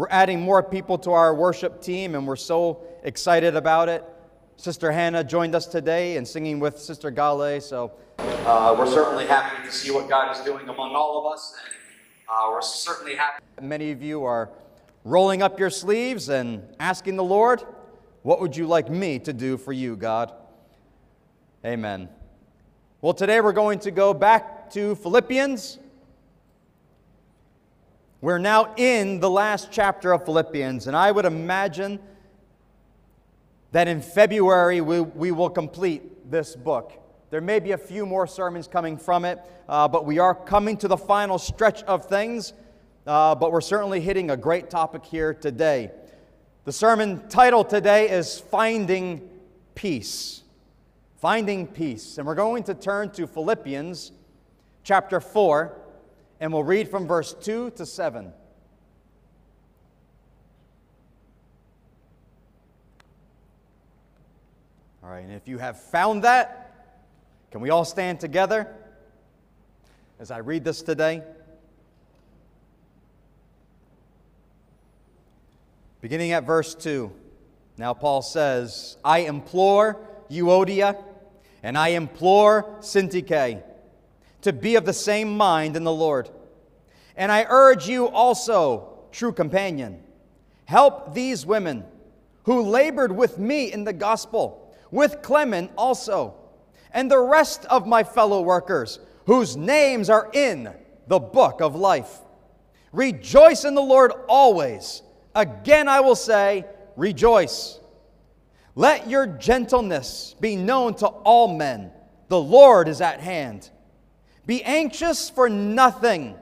We're adding more people to our worship team, and we're so excited about it. Sister Hannah joined us today and singing with Sister Gale, so uh, we're certainly happy to see what God is doing among all of us, and uh, we're certainly happy. Many of you are rolling up your sleeves and asking the Lord, What would you like me to do for you, God? Amen. Well, today we're going to go back to Philippians. We're now in the last chapter of Philippians, and I would imagine that in February we, we will complete this book. There may be a few more sermons coming from it, uh, but we are coming to the final stretch of things. Uh, but we're certainly hitting a great topic here today. The sermon title today is Finding Peace. Finding Peace. And we're going to turn to Philippians chapter 4, and we'll read from verse 2 to 7. All right, and if you have found that, can we all stand together as I read this today? Beginning at verse 2, now Paul says, I implore Euodia and I implore Syntyche to be of the same mind in the Lord. And I urge you also, true companion, help these women who labored with me in the gospel with Clement also, and the rest of my fellow workers, whose names are in the book of life. Rejoice in the Lord always. Again, I will say, rejoice. Let your gentleness be known to all men. The Lord is at hand. Be anxious for nothing,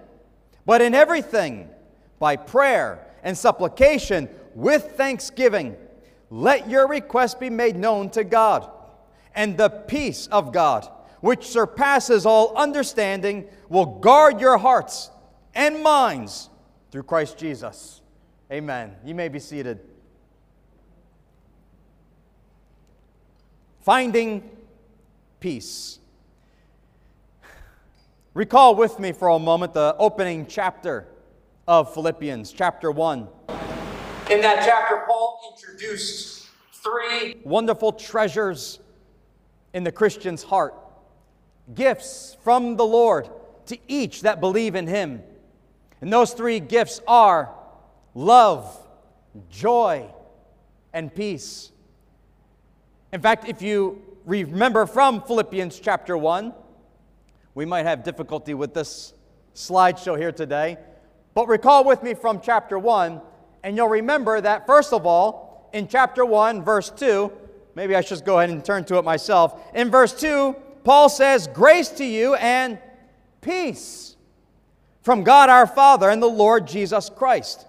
but in everything, by prayer and supplication, with thanksgiving let your request be made known to God. And the peace of God, which surpasses all understanding, will guard your hearts and minds through Christ Jesus. Amen. You may be seated. Finding peace. Recall with me for a moment the opening chapter of Philippians, chapter 1. In that chapter, Paul introduced three wonderful treasures in the Christian's heart gifts from the Lord to each that believe in him. And those three gifts are love, joy, and peace. In fact, if you remember from Philippians chapter 1, we might have difficulty with this slideshow here today, but recall with me from chapter 1 and you'll remember that, first of all, in chapter 1, verse 2, maybe I should just go ahead and turn to it myself. In verse 2, Paul says, Grace to you and peace from God our Father and the Lord Jesus Christ.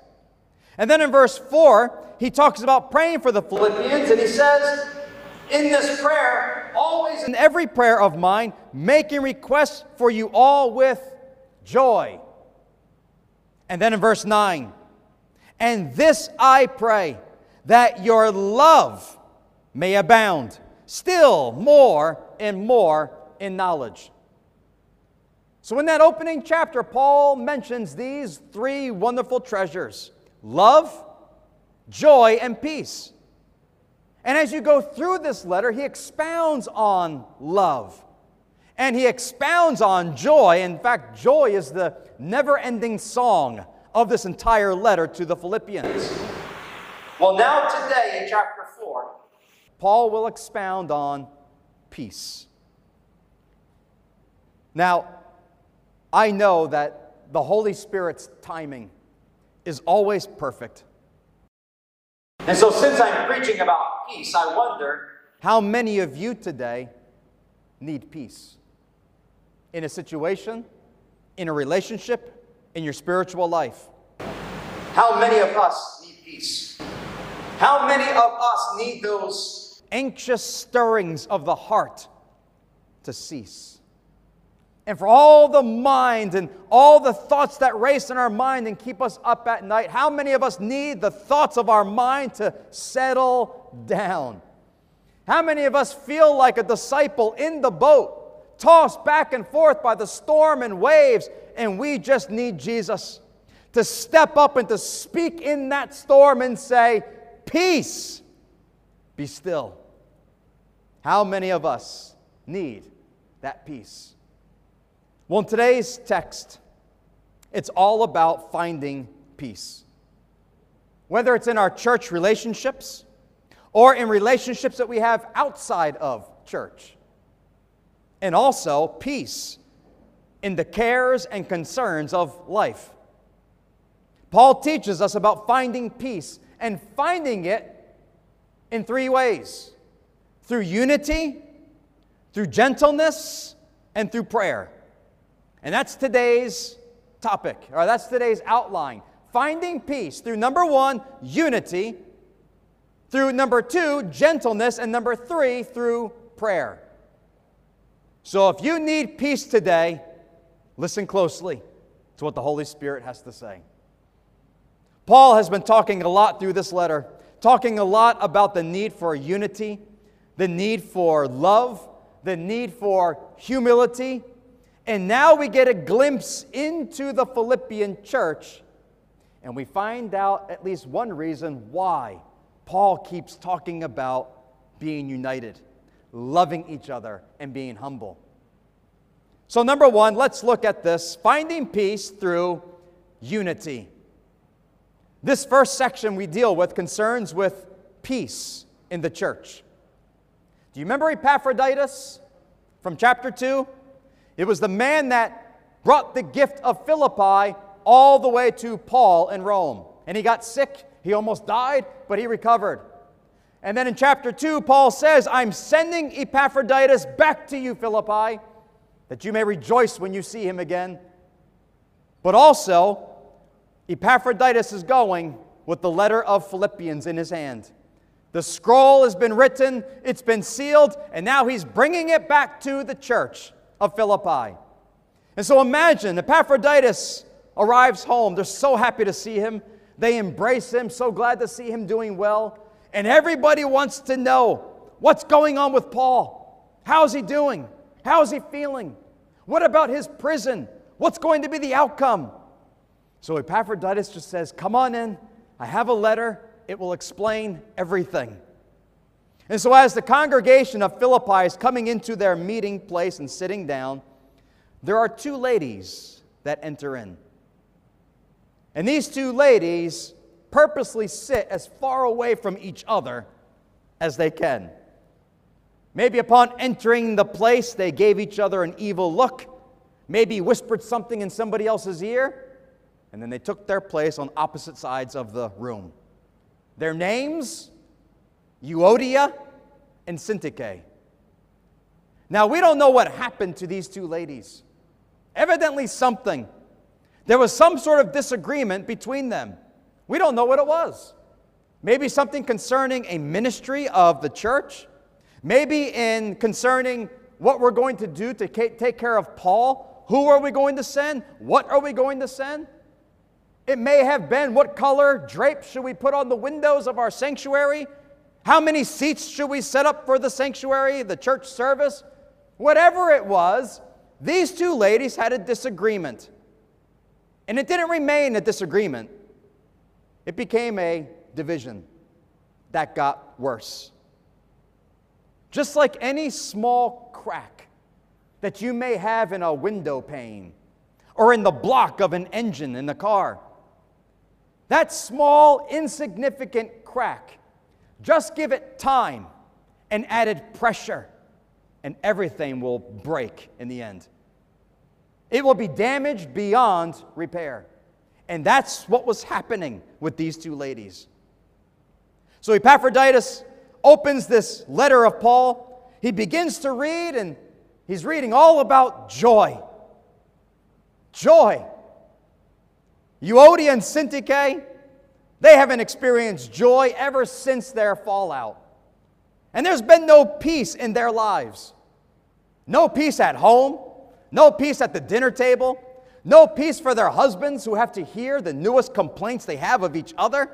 And then in verse 4, he talks about praying for the Philippians, and he says, In this prayer, always in every prayer of mine, making requests for you all with joy. And then in verse 9, and this I pray, that your love may abound still more and more in knowledge. So, in that opening chapter, Paul mentions these three wonderful treasures love, joy, and peace. And as you go through this letter, he expounds on love and he expounds on joy. In fact, joy is the never ending song of this entire letter to the Philippians. Well, now, today in chapter 4, Paul will expound on peace. Now, I know that the Holy Spirit's timing is always perfect. And so, since I'm preaching about peace, I wonder how many of you today need peace in a situation, in a relationship, in your spiritual life. How many of us need peace? How many of us need those anxious stirrings of the heart to cease? And for all the mind and all the thoughts that race in our mind and keep us up at night, how many of us need the thoughts of our mind to settle down? How many of us feel like a disciple in the boat, tossed back and forth by the storm and waves, and we just need Jesus. to step up and to speak in that storm and say, Peace, be still. How many of us need that peace? Well, in today's text, it's all about finding peace. Whether it's in our church relationships or in relationships that we have outside of church. And also peace in the cares and concerns of life. Paul teaches us about finding peace and finding it in three ways through unity, through gentleness, and through prayer. And that's today's topic, or that's today's outline. Finding peace through number one, unity, through number two, gentleness, and number three, through prayer. So if you need peace today, listen closely to what the Holy Spirit has to say. Paul has been talking a lot through this letter, talking a lot about the need for unity, the need for love, the need for humility. And now we get a glimpse into the Philippian church, and we find out at least one reason why Paul keeps talking about being united, loving each other, and being humble. So, number one, let's look at this finding peace through unity. This first section we deal with concerns with peace in the church. Do you remember Epaphroditus from chapter 2? It was the man that brought the gift of Philippi all the way to Paul in Rome. And he got sick, he almost died, but he recovered. And then in chapter 2, Paul says, I'm sending Epaphroditus back to you, Philippi, that you may rejoice when you see him again. But also, Epaphroditus is going with the letter of Philippians in his hand. The scroll has been written, it's been sealed, and now he's bringing it back to the church of Philippi. And so imagine Epaphroditus arrives home. They're so happy to see him. They embrace him, so glad to see him doing well. And everybody wants to know what's going on with Paul. How's he doing? How's he feeling? What about his prison? What's going to be the outcome? So Epaphroditus just says, Come on in. I have a letter. It will explain everything. And so, as the congregation of Philippi is coming into their meeting place and sitting down, there are two ladies that enter in. And these two ladies purposely sit as far away from each other as they can. Maybe upon entering the place, they gave each other an evil look, maybe whispered something in somebody else's ear and then they took their place on opposite sides of the room. Their names, Euodia and Syntyche. Now, we don't know what happened to these two ladies. Evidently, something. There was some sort of disagreement between them. We don't know what it was. Maybe something concerning a ministry of the church. Maybe in concerning what we're going to do to take care of Paul. Who are we going to send? What are we going to send? It may have been what color drapes should we put on the windows of our sanctuary? How many seats should we set up for the sanctuary, the church service? Whatever it was, these two ladies had a disagreement. And it didn't remain a disagreement, it became a division that got worse. Just like any small crack that you may have in a window pane or in the block of an engine in the car that small, insignificant crack, just give it time and added pressure, and everything will break in the end. It will be damaged beyond repair. And that's what was happening with these two ladies. So Epaphroditus opens this letter of Paul. He begins to read, and he's reading all about joy. Joy. Euodia and Syntyche, they haven't experienced joy ever since their fallout. And there's been no peace in their lives. No peace at home, no peace at the dinner table, no peace for their husbands who have to hear the newest complaints they have of each other.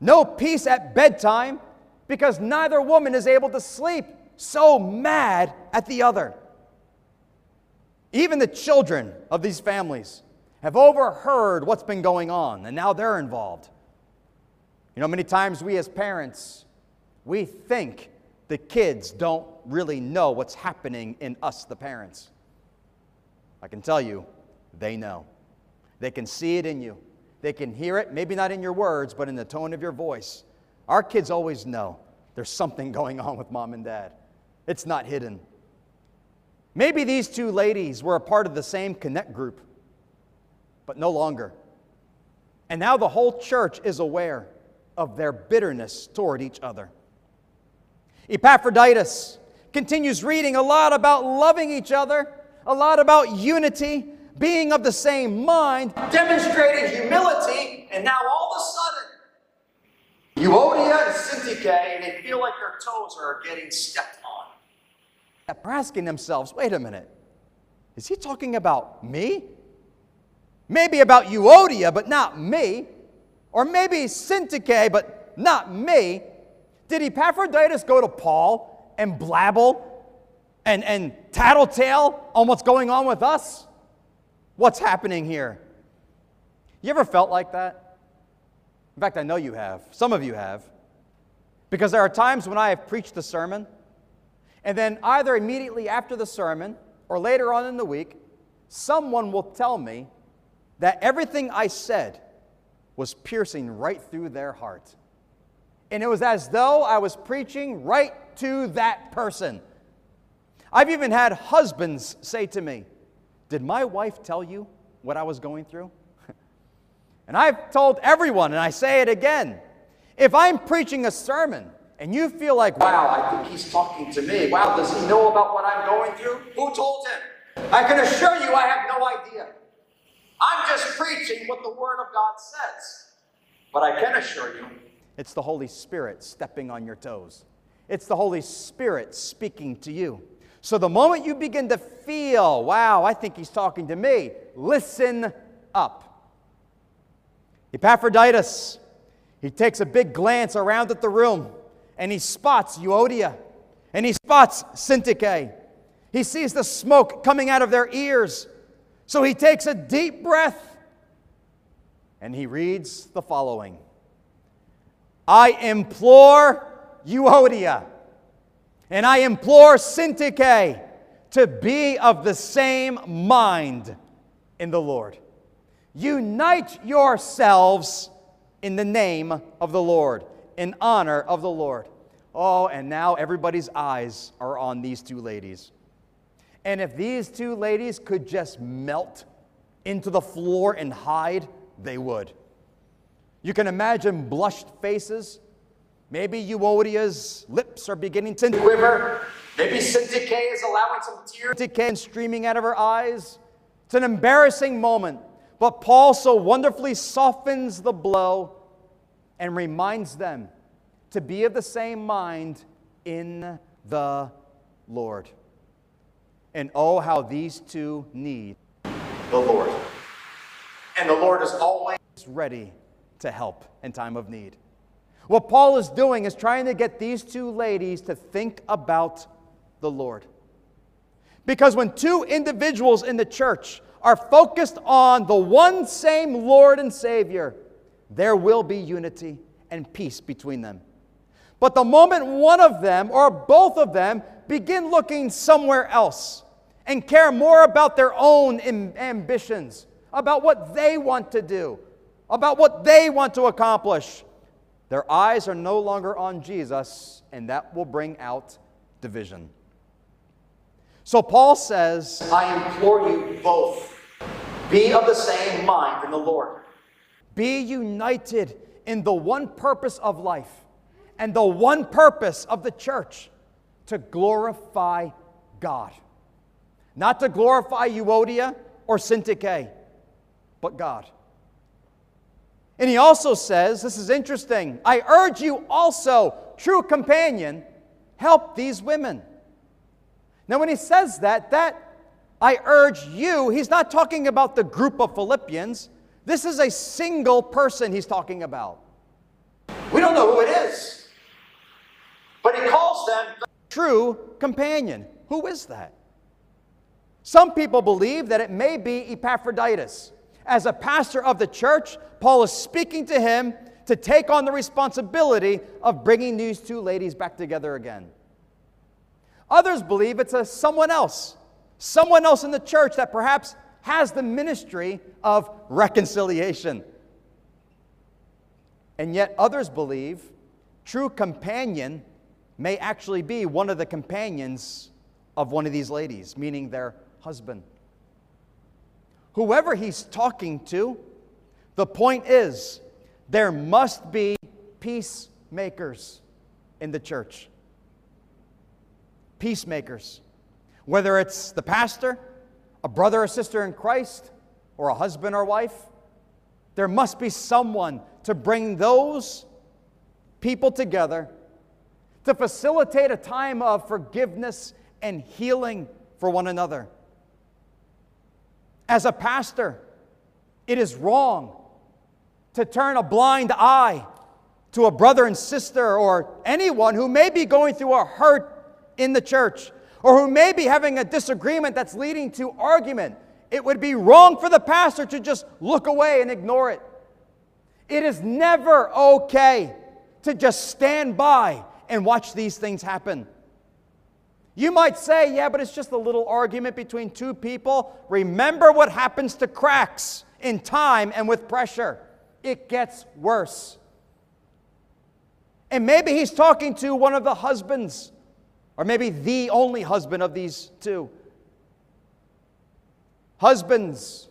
No peace at bedtime because neither woman is able to sleep, so mad at the other. Even the children of these families have overheard what's been going on, and now they're involved. You know, many times we as parents, we think the kids don't really know what's happening in us, the parents. I can tell you, they know. They can see it in you. They can hear it, maybe not in your words, but in the tone of your voice. Our kids always know there's something going on with mom and dad. It's not hidden. Maybe these two ladies were a part of the same connect group, but no longer. And now the whole church is aware of their bitterness toward each other. Epaphroditus continues reading a lot about loving each other, a lot about unity, being of the same mind, demonstrating humility, and now all of a sudden, Euodia and Syntyche, and they feel like their toes are getting stepped on. They're asking themselves, wait a minute, is he talking about me? Maybe about Euodia, but not me. Or maybe Syntyche, but not me. Did Epaphroditus go to Paul and blabble and, and tattletale on what's going on with us? What's happening here? You ever felt like that? In fact, I know you have. Some of you have. Because there are times when I have preached a sermon, and then either immediately after the sermon or later on in the week, someone will tell me that everything I said was piercing right through their heart. And it was as though I was preaching right to that person. I've even had husbands say to me, Did my wife tell you what I was going through? and I've told everyone, and I say it again if I'm preaching a sermon and you feel like, wow, I think he's talking to me, wow, does he know about what I'm going through? Who told him? I can assure you I have no idea. I'm just preaching what the Word of God says. But I can assure you, it's the Holy Spirit stepping on your toes. It's the Holy Spirit speaking to you. So the moment you begin to feel, wow, I think he's talking to me, listen up. Epaphroditus, he takes a big glance around at the room and he spots Euodia and he spots Syntyche. He sees the smoke coming out of their ears so he takes a deep breath and he reads the following I implore Euodia and I implore Syntyche to be of the same mind in the Lord. Unite yourselves in the name of the Lord, in honor of the Lord. Oh, and now everybody's eyes are on these two ladies. And if these two ladies could just melt into the floor and hide, they would. You can imagine blushed faces. Maybe Euodia's lips are beginning to quiver. Maybe Syntyche is allowing some tears to streaming out of her eyes. It's an embarrassing moment. But Paul so wonderfully softens the blow and reminds them to be of the same mind in the Lord. And oh, how these two need the Lord. And the Lord is always ready to help in time of need. What Paul is doing is trying to get these two ladies to think about the Lord. Because when two individuals in the church are focused on the one same Lord and Savior, there will be unity and peace between them. But the moment one of them or both of them begin looking somewhere else, and care more about their own ambitions, about what they want to do, about what they want to accomplish. Their eyes are no longer on Jesus, and that will bring out division. So Paul says, I implore you both, be of the same mind in the Lord. Be united in the one purpose of life and the one purpose of the church to glorify God. Not to glorify Euodia or Syntyche, but God. And he also says, this is interesting, I urge you also, true companion, help these women. Now, when he says that, that I urge you, he's not talking about the group of Philippians. This is a single person he's talking about. We don't know who it is. But he calls them true companion. Who is that? Some people believe that it may be Epaphroditus. As a pastor of the church, Paul is speaking to him to take on the responsibility of bringing these two ladies back together again. Others believe it's a someone else, someone else in the church that perhaps has the ministry of reconciliation. And yet others believe true companion may actually be one of the companions of one of these ladies, meaning their husband. Whoever he's talking to, the point is there must be peacemakers in the church. Peacemakers. Whether it's the pastor, a brother or sister in Christ, or a husband or wife, there must be someone to bring those people together to facilitate a time of forgiveness and healing for one another. As a pastor, it is wrong to turn a blind eye to a brother and sister or anyone who may be going through a hurt in the church or who may be having a disagreement that's leading to argument. It would be wrong for the pastor to just look away and ignore it. It is never okay to just stand by and watch these things happen. You might say, yeah, but it's just a little argument between two people. Remember what happens to cracks in time and with pressure. It gets worse. And maybe he's talking to one of the husbands, or maybe the only husband of these two. Husbands,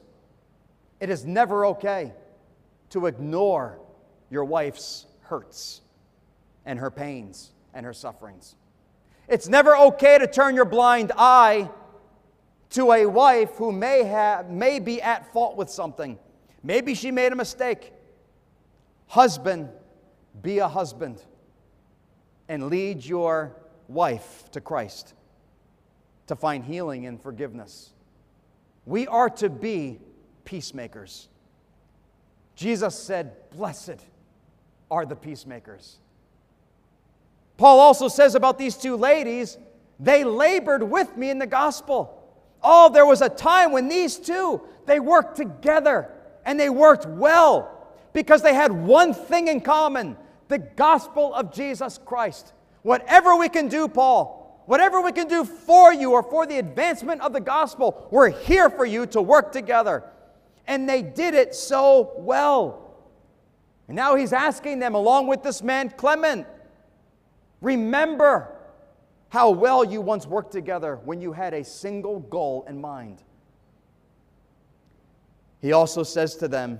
it is never okay to ignore your wife's hurts and her pains and her sufferings. It's never okay to turn your blind eye to a wife who may, have, may be at fault with something. Maybe she made a mistake. Husband, be a husband and lead your wife to Christ to find healing and forgiveness. We are to be peacemakers. Jesus said, Blessed are the peacemakers. Paul also says about these two ladies, they labored with me in the gospel. Oh, there was a time when these two, they worked together and they worked well because they had one thing in common the gospel of Jesus Christ. Whatever we can do, Paul, whatever we can do for you or for the advancement of the gospel, we're here for you to work together. And they did it so well. And now he's asking them, along with this man, Clement, Remember how well you once worked together when you had a single goal in mind. He also says to them,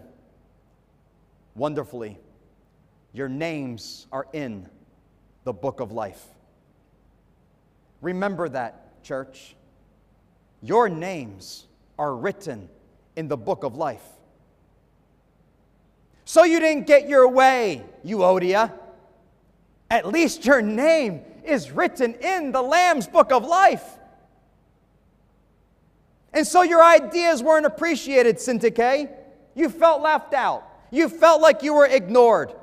wonderfully, Your names are in the book of life. Remember that, church. Your names are written in the book of life. So you didn't get your way, Euodia. At least your name is written in the Lamb's book of life. And so your ideas weren't appreciated, Syntyche. You felt left out. You felt like you were ignored.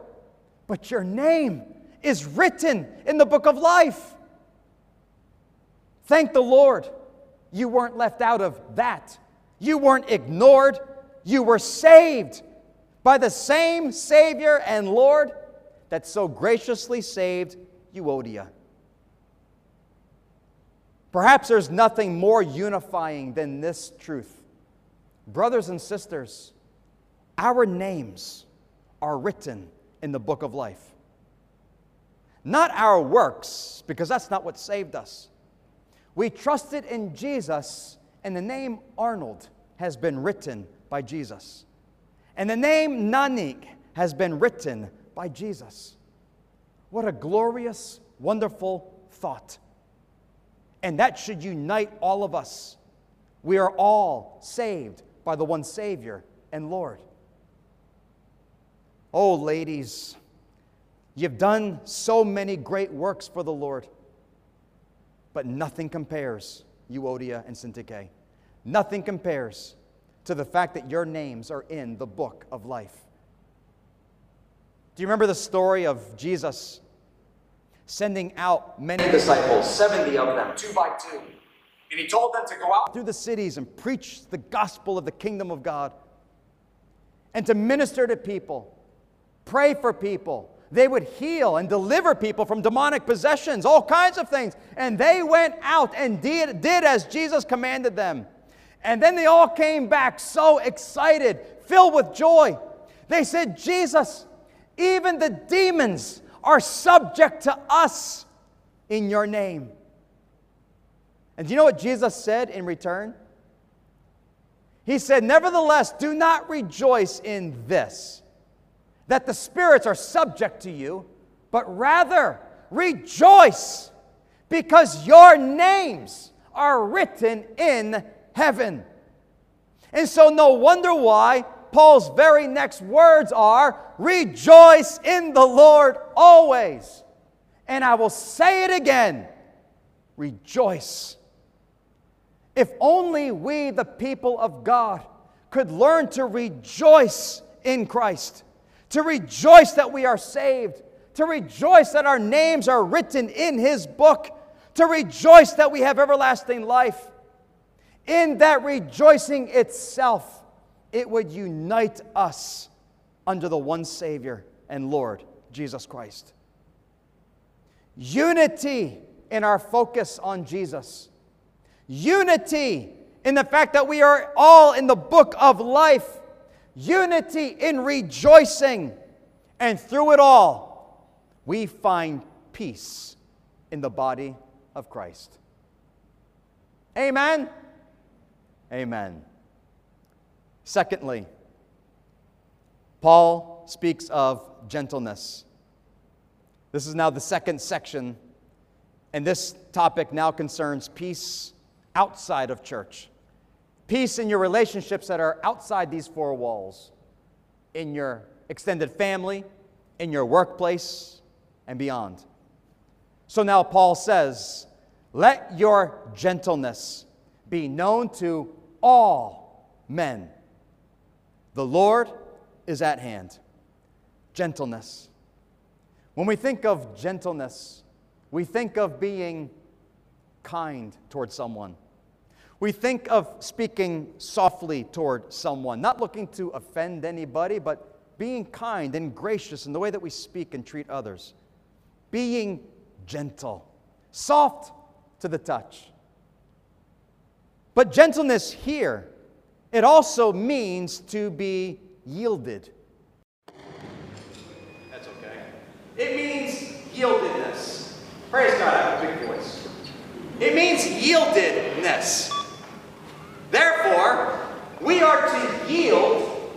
But your name is written in the book of life. Thank the Lord you weren't left out of that. You weren't ignored. You were saved by the same Savior and Lord that so graciously saved Euodia. Perhaps there's nothing more unifying than this truth. Brothers and sisters, our names are written in the book of life. Not our works, because that's not what saved us. We trusted in Jesus, and the name Arnold has been written by Jesus. And the name Nanik has been written by Jesus. What a glorious, wonderful thought. And that should unite all of us. We are all saved by the one Savior and Lord. Oh, ladies, you've done so many great works for the Lord, but nothing compares, Euodia and Syntyche. Nothing compares to the fact that your names are in the book of life. Do you remember the story of Jesus sending out many disciples, 70 of them, two by two? And he told them to go out through the cities and preach the gospel of the kingdom of God. and to minister to people, pray for people. They would heal and deliver people from demonic possessions, all kinds of things. And they went out and did, did as Jesus commanded them. And then they all came back so excited, filled with joy. They said, Jesus, even the demons are subject to us in your name. And do you know what Jesus said in return? He said, Nevertheless, do not rejoice in this, that the spirits are subject to you, but rather rejoice because your names are written in heaven. And so, no wonder why Paul's very next words are Rejoice in the Lord always. And I will say it again rejoice. If only we, the people of God, could learn to rejoice in Christ, to rejoice that we are saved, to rejoice that our names are written in His book, to rejoice that we have everlasting life. In that rejoicing itself, it would unite us under the one Savior and Lord, Jesus Christ. Unity in our focus on Jesus unity in the fact that we are all in the book of life, unity in rejoicing, and through it all, we find peace in the body of Christ. Amen. Amen. Secondly, Paul speaks of gentleness. This is now the second section, and this topic now concerns peace outside of church. Peace in your relationships that are outside these four walls, in your extended family, in your workplace, and beyond. So now Paul says, Let your gentleness be known to all men. The Lord is at hand. Gentleness. When we think of gentleness, we think of being kind towards someone. We think of speaking softly toward someone, not looking to offend anybody, but being kind and gracious in the way that we speak and treat others. Being gentle, soft to the touch. But gentleness here, it also means to be yielded. That's okay. It means yieldedness. Praise God, I have a big voice. It means yieldedness. Therefore, we are to yield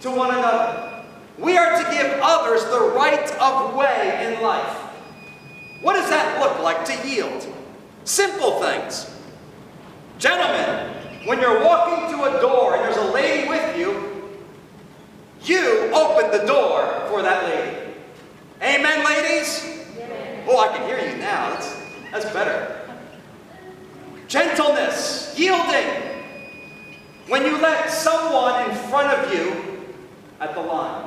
to one another. We are to give others the right of way in life. What does that look like to yield? Simple things. Gentlemen, when you're walking to a door and there's a lady with you, you open the door for that lady. Amen, ladies? Oh, I can hear you now. That's, that's better. Gentleness, yielding. When you let someone in front of you at the line,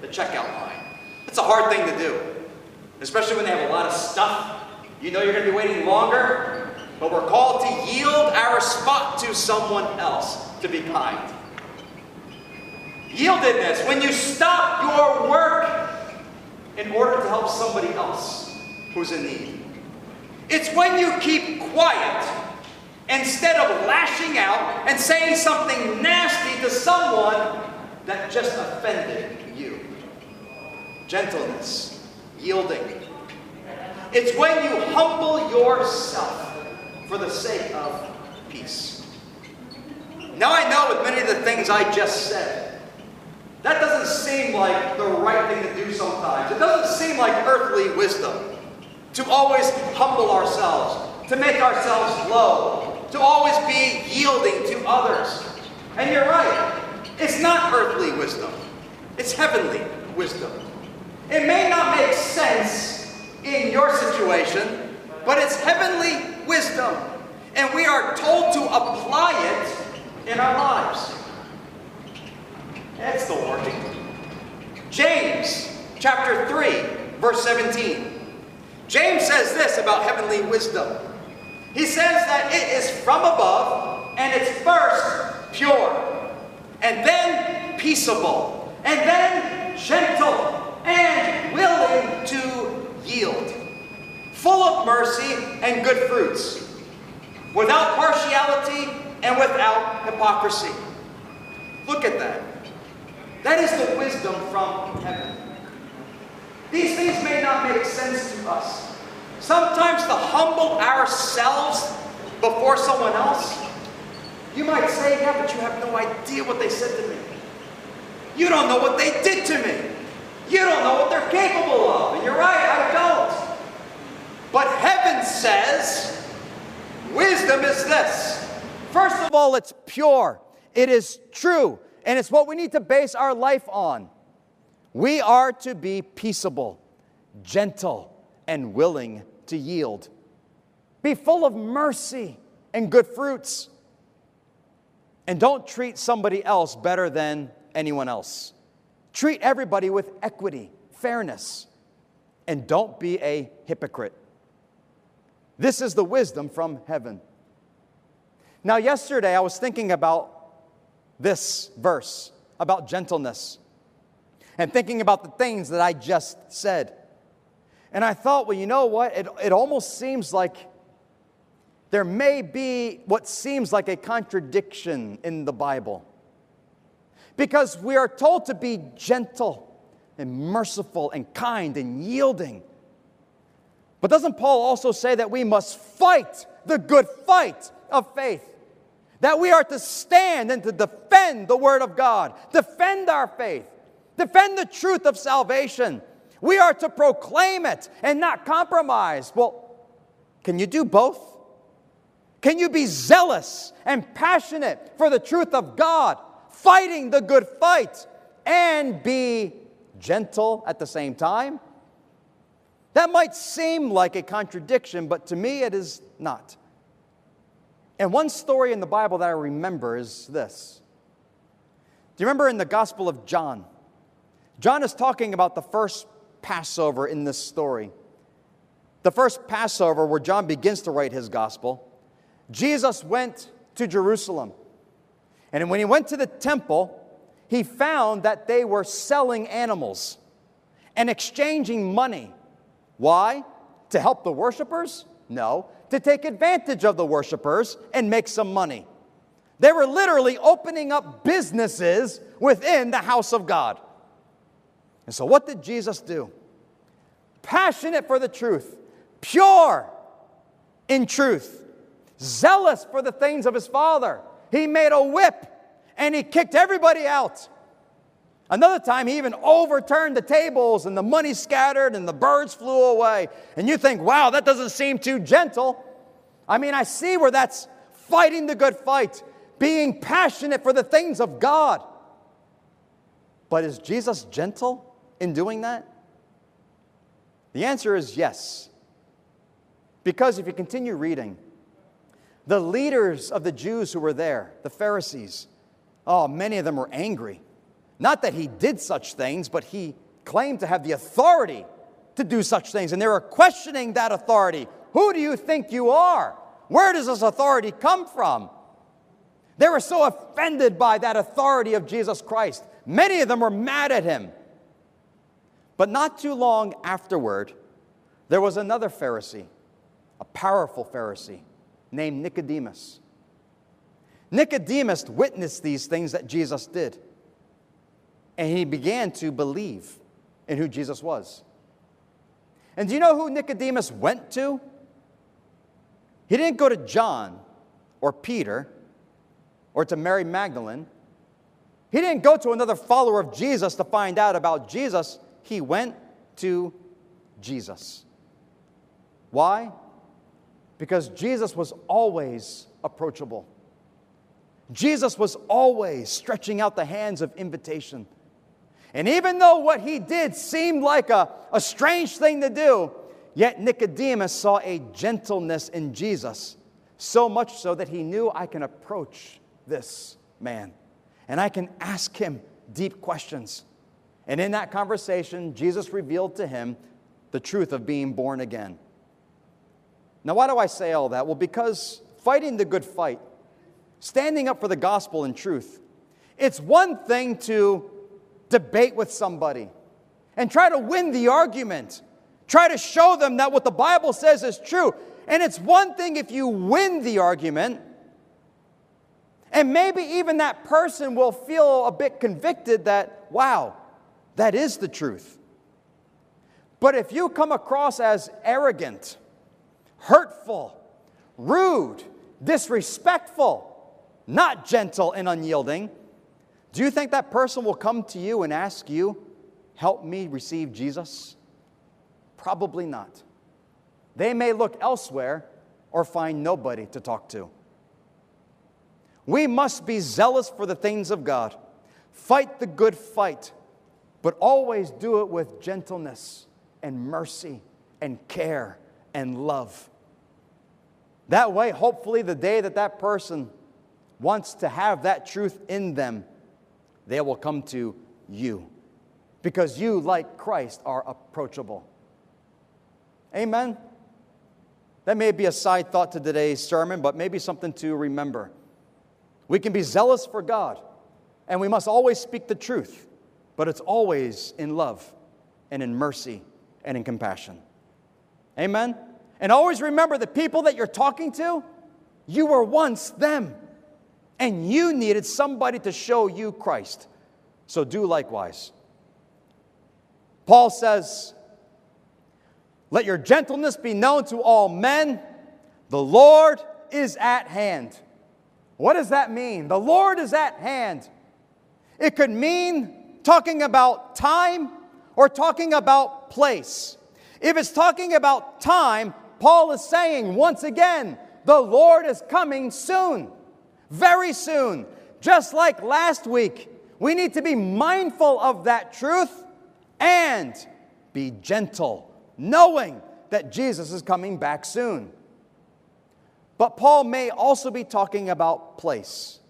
the checkout line, it's a hard thing to do, especially when they have a lot of stuff. You know you're going to be waiting longer, but we're called to yield our spot to someone else to be kind. Yieldedness, when you stop your work in order to help somebody else who's in need. It's when you keep quiet instead of lashing out and saying something nasty to someone that just offended you. Gentleness, yielding. It's when you humble yourself for the sake of peace. Now I know with many of the things I just said, that doesn't seem like the right thing to do sometimes. It doesn't seem like earthly wisdom to always humble ourselves, to make ourselves low, to always be yielding to others. And you're right, it's not earthly wisdom, it's heavenly wisdom. It may not make sense in your situation, but it's heavenly wisdom. And we are told to apply it in our lives. That's the warning. James chapter 3, verse 17. James says this about heavenly wisdom. He says that it is from above, and it's first pure, and then peaceable, and then gentle and willing to yield, full of mercy and good fruits, without partiality and without hypocrisy. Look at that. That is the wisdom from heaven. These things may not make sense to us. Sometimes to humble ourselves before someone else, you might say, Yeah, but you have no idea what they said to me. You don't know what they did to me. You don't know what they're capable of. And you're right, I don't. But heaven says, wisdom is this. First of all, it's pure, it is true, and it's what we need to base our life on. We are to be peaceable, gentle, and willing to yield. Be full of mercy and good fruits. And don't treat somebody else better than anyone else. Treat everybody with equity, fairness, and don't be a hypocrite. This is the wisdom from heaven. Now, yesterday I was thinking about this verse about gentleness and thinking about the things that I just said. And I thought, well, you know what? It, it almost seems like there may be what seems like a contradiction in the Bible. Because we are told to be gentle and merciful and kind and yielding. But doesn't Paul also say that we must fight the good fight of faith? That we are to stand and to defend the Word of God, defend our faith, defend the truth of salvation. We are to proclaim it and not compromise. Well, can you do both? Can you be zealous and passionate for the truth of God fighting the good fight, and be gentle at the same time? That might seem like a contradiction, but to me it is not. And one story in the Bible that I remember is this. Do you remember in the Gospel of John? John is talking about the first Passover in this story. The first Passover, where John begins to write his Gospel, Jesus went to Jerusalem. And when he went to the temple, he found that they were selling animals and exchanging money. Why? To help the worshipers? No, to take advantage of the worshipers and make some money. They were literally opening up businesses within the house of God. And so, what did Jesus do? Passionate for the truth, pure in truth, zealous for the things of his Father he made a whip and he kicked everybody out. Another time, he even overturned the tables and the money scattered and the birds flew away. And you think, wow, that doesn't seem too gentle. I mean, I see where that's fighting the good fight, being passionate for the things of God. But is Jesus gentle in doing that? The answer is yes. Because if you continue reading, the leaders of the Jews who were there, the Pharisees, oh, many of them were angry. Not that he did such things, but he claimed to have the authority to do such things. And they were questioning that authority. Who do you think you are? Where does this authority come from? They were so offended by that authority of Jesus Christ. Many of them were mad at him. But not too long afterward, there was another Pharisee, a powerful Pharisee named Nicodemus. Nicodemus witnessed these things that Jesus did, and he began to believe in who Jesus was. And do you know who Nicodemus went to? He didn't go to John or Peter or to Mary Magdalene. He didn't go to another follower of Jesus to find out about Jesus. He went to Jesus. Why? because Jesus was always approachable. Jesus was always stretching out the hands of invitation. And even though what he did seemed like a, a strange thing to do, yet Nicodemus saw a gentleness in Jesus, so much so that he knew I can approach this man and I can ask him deep questions. And in that conversation, Jesus revealed to him the truth of being born again. Now, why do I say all that? Well, because fighting the good fight, standing up for the gospel and truth, It's one thing to debate with somebody and try to win the argument, try to show them that what the Bible says is true. And it's one thing if you win the argument, and maybe even that person will feel a bit convicted that, wow, that is the truth. But if you come across as arrogant, hurtful, rude, disrespectful, not gentle and unyielding, do you think that person will come to you and ask you, Help me receive Jesus? Probably not. They may look elsewhere or find nobody to talk to. We must be zealous for the things of God, fight the good fight, but always do it with gentleness and mercy and care and love. That way, hopefully, the day that that person wants to have that truth in them, they will come to you because you, like Christ, are approachable. Amen? That may be a side thought to today's sermon, but maybe something to remember. We can be zealous for God, and we must always speak the truth, but it's always in love and in mercy and in compassion. Amen? And always remember the people that you're talking to, you were once them, and you needed somebody to show you Christ. So do likewise. Paul says, Let your gentleness be known to all men. The Lord is at hand. What does that mean? The Lord is at hand. It could mean talking about time or talking about place. If it's talking about time, Paul is saying once again, the Lord is coming soon, very soon. Just like last week, we need to be mindful of that truth and be gentle, knowing that Jesus is coming back soon. But Paul may also be talking about place.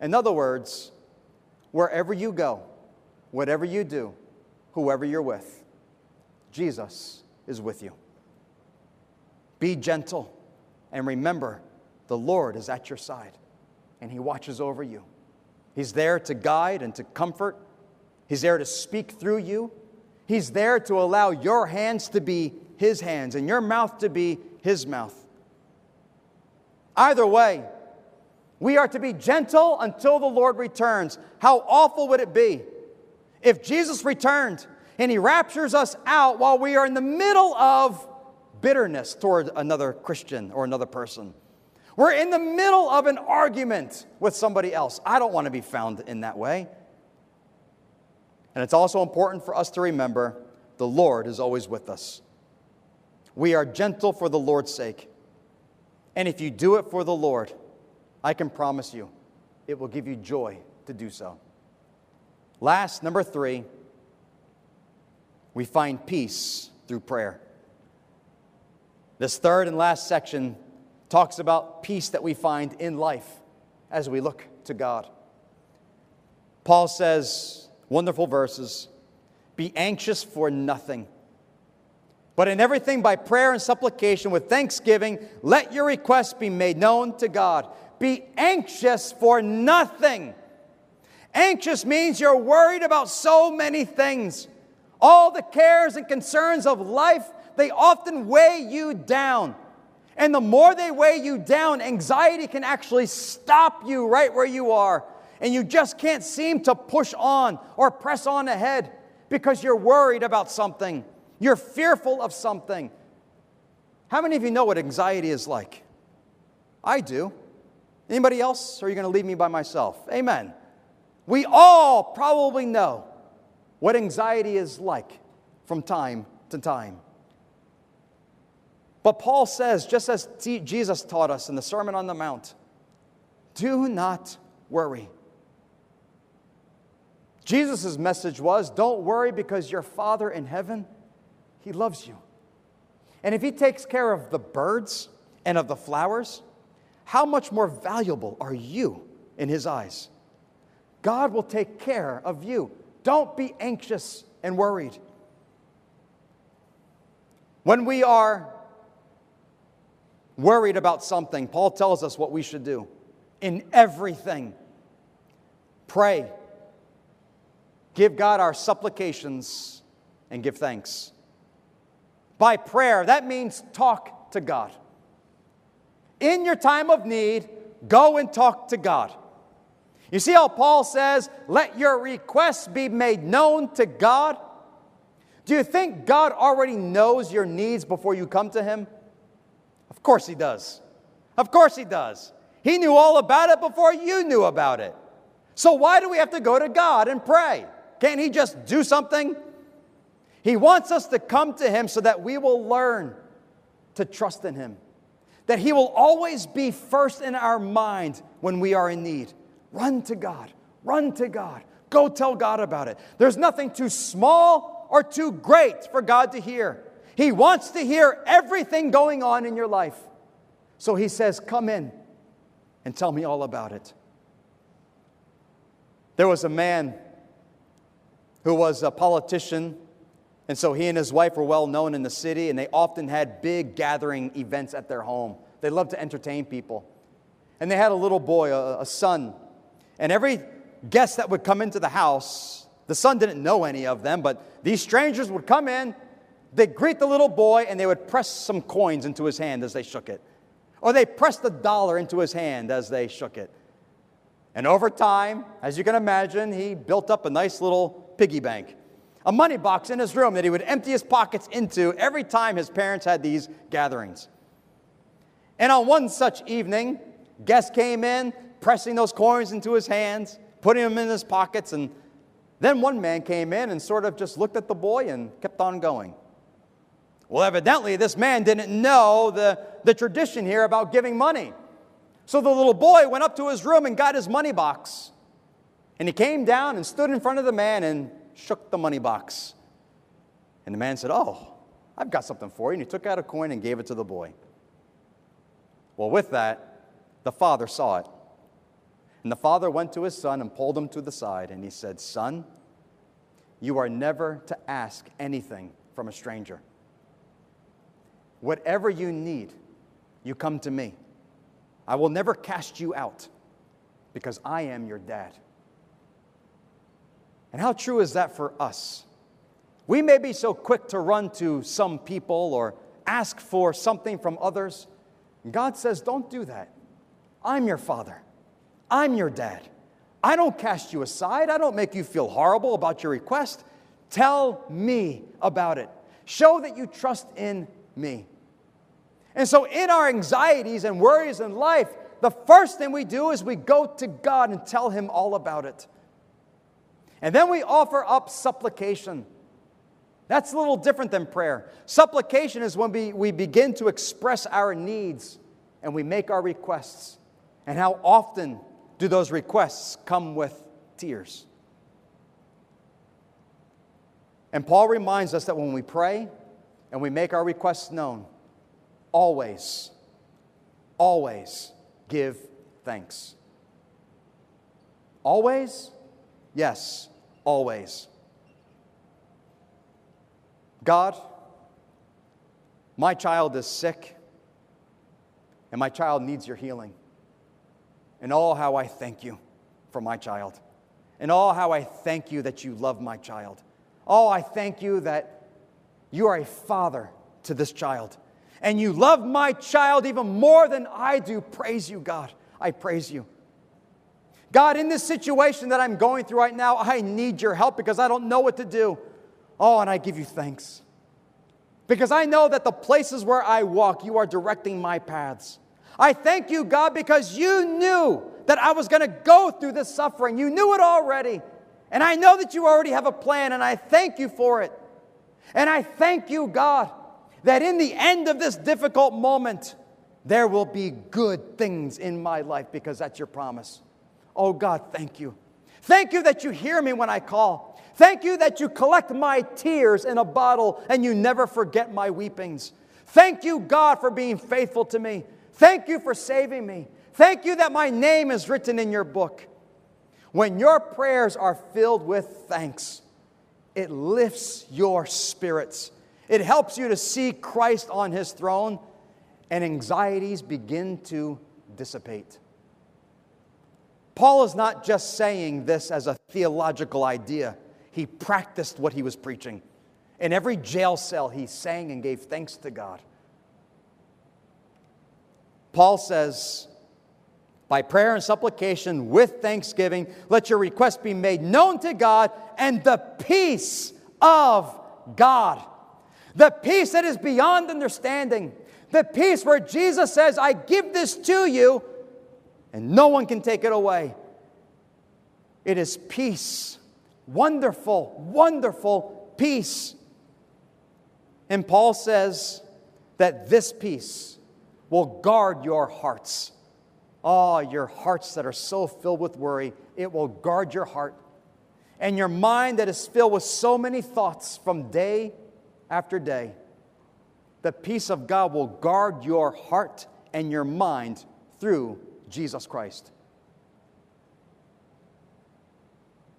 In other words, wherever you go, whatever you do, whoever you're with, Jesus is with you. Be gentle and remember the Lord is at your side and He watches over you. He's there to guide and to comfort, He's there to speak through you He's there to allow your hands to be His hands and your mouth to be His mouth. Either way, we are to be gentle until the Lord returns. How awful would it be if Jesus returned and He raptures us out while we are in the middle of bitterness toward another Christian or another person? We're in the middle of an argument with somebody else. I don't want to be found in that way. And it's also important for us to remember the Lord is always with us. We are gentle for the Lord's sake. And if you do it for the Lord, I can promise you it will give you joy to do so. Last, number three, we find peace through prayer. This third and last section talks about peace that we find in life as we look to God. Paul says, Wonderful verses. Be anxious for nothing. But in everything, by prayer and supplication with thanksgiving, let your requests be made known to God. Be anxious for nothing. Anxious means you're worried about so many things. All the cares and concerns of life, they often weigh you down. And the more they weigh you down, anxiety can actually stop you right where you are and you just can't seem to push on or press on ahead because you're worried about something, you're fearful of something. How many of you know what anxiety is like? I do. Anybody else? Or are you going to leave me by myself? Amen. We all probably know what anxiety is like from time to time. But Paul says, just as Jesus taught us in the Sermon on the Mount, do not worry. Jesus' message was don't worry because your Father in heaven, He loves you. And if He takes care of the birds and of the flowers, how much more valuable are you in His eyes? God will take care of you. Don't be anxious and worried. When we are worried about something, Paul tells us what we should do in everything Pray. Give God our supplications and give thanks. By prayer, that means talk to God. In your time of need, go and talk to God. You see how Paul says, let your requests be made known to God? Do you think God already knows your needs before you come to Him? Course He does. Of course He does. He knew all about it before you knew about it. So why do we have to go to God and pray? Can't He just do something? He wants us to come to Him so that we will learn to trust in Him, that He will always be first in our mind when we are in need. Run to God. Run to God. Go tell God about it. There's nothing too small or too great for God to hear. He wants to hear everything going on in your life. So he says, Come in and tell me all about it. There was a man who was a politician, and so he and his wife were well known in the city, and they often had big gathering events at their home. They loved to entertain people. And they had a little boy, a, a son, and every guest that would come into the house, the son didn't know any of them, but these strangers would come in, they'd greet the little boy, and they would press some coins into his hand as they shook it. Or they pressed a dollar into his hand as they shook it. And over time, as you can imagine, he built up a nice little piggy bank, a money box in his room that he would empty his pockets into every time his parents had these gatherings. And on one such evening, guests came in, pressing those coins into his hands, putting them in his pockets. And then one man came in and sort of just looked at the boy and kept on going. Well, evidently, this man didn't know the, the tradition here about giving money. So the little boy went up to his room and got his money box. And he came down and stood in front of the man and shook the money box. And the man said, Oh, I've got something for you. And he took out a coin and gave it to the boy. Well, with that, the father saw it. And the father went to his son and pulled him to the side, and he said, Son, you are never to ask anything from a stranger. Whatever you need, you come to me. I will never cast you out because I am your dad. And how true is that for us? We may be so quick to run to some people or ask for something from others. God says, Don't do that. I'm your father. I'm your dad. I don't cast you aside. I don't make you feel horrible about your request. Tell me about it. Show that you trust in me. And so, in our anxieties and worries in life, the first thing we do is we go to God and tell Him all about it. And then we offer up supplication. That's a little different than prayer. Supplication is when we, we begin to express our needs and we make our requests. And how often do those requests come with tears? And Paul reminds us that when we pray and we make our requests known, always, always give thanks. Always? Yes, always. God, my child is sick, and my child needs your healing. And oh, how I thank you for my child. And oh, how I thank you that you love my child. Oh, I thank you that you are a father to this child. And you love my child even more than I do. Praise you, God. I praise you. God, in this situation that I'm going through right now, I need your help because I don't know what to do. Oh, and I give you thanks. Because I know that the places where I walk, you are directing my paths. I thank you, God, because you knew that I was going to go through this suffering. You knew it already. And I know that you already have a plan, and I thank you for it. And I thank you, God, that in the end of this difficult moment, there will be good things in my life because that's your promise. Oh, God, thank you. Thank you that you hear me when I call. Thank you that you collect my tears in a bottle and you never forget my weepings. Thank you, God, for being faithful to me. Thank you for saving me. Thank you that my name is written in your book. When your prayers are filled with thanks, it lifts your spirits. It helps you to see Christ on his throne, and anxieties begin to dissipate. Paul is not just saying this as a theological idea, he practiced what he was preaching. In every jail cell, he sang and gave thanks to God. Paul says, by prayer and supplication with thanksgiving, let your request be made known to God, and the peace of God, the peace that is beyond understanding, the peace where Jesus says, I give this to you, and no one can take it away. It is peace, wonderful, wonderful peace. And Paul says that this peace will guard your hearts. Oh, your hearts that are so filled with worry, it will guard your heart. And your mind that is filled with so many thoughts from day after day, the peace of God will guard your heart and your mind through Jesus Christ.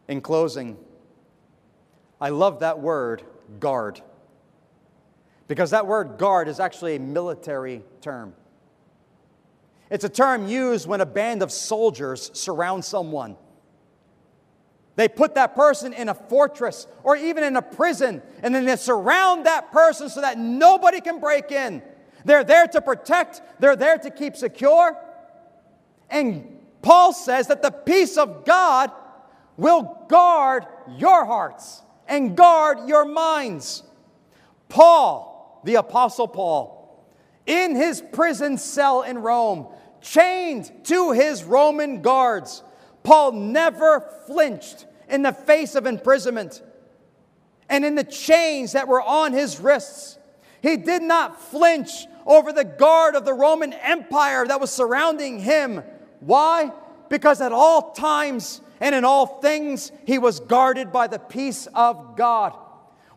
In closing, I love that word, guard. Because that word guard is actually a military term. It's a term used when a band of soldiers surround someone. They put that person in a fortress or even in a prison, and then they surround that person so that nobody can break in. They're there to protect, they're there to keep secure. And Paul says that the peace of God will guard your hearts and guard your minds. Paul, the Apostle Paul, in his prison cell in Rome, chained to his Roman guards, Paul never flinched in the face of imprisonment and in the chains that were on his wrists. He did not flinch over the guard of the Roman Empire that was surrounding him. Why? Because at all times and in all things he was guarded by the peace of God.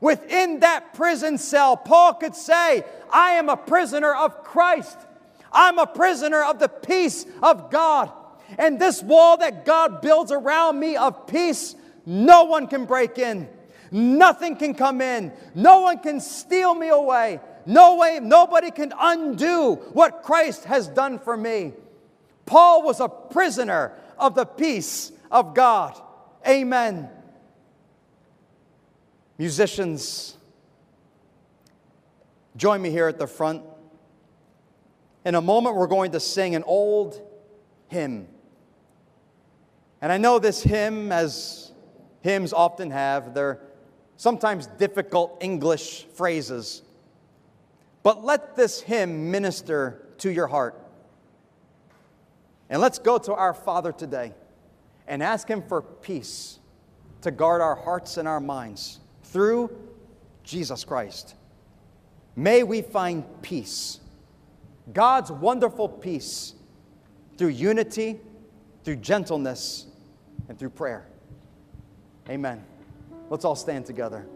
Within that prison cell, Paul could say, I am a prisoner of Christ. I'm a prisoner of the peace of God. And this wall that God builds around me of peace, no one can break in. Nothing can come in. No one can steal me away. No way, nobody can undo what Christ has done for me. Paul was a prisoner of the peace of God. Amen. Musicians, join me here at the front. In a moment, we're going to sing an old hymn. And I know this hymn, as hymns often have, they're sometimes difficult English phrases. But let this hymn minister to your heart. And let's go to our Father today and ask Him for peace to guard our hearts and our minds through Jesus Christ. May we find peace, God's wonderful peace, through unity, through gentleness, and through prayer. Amen. Let's all stand together.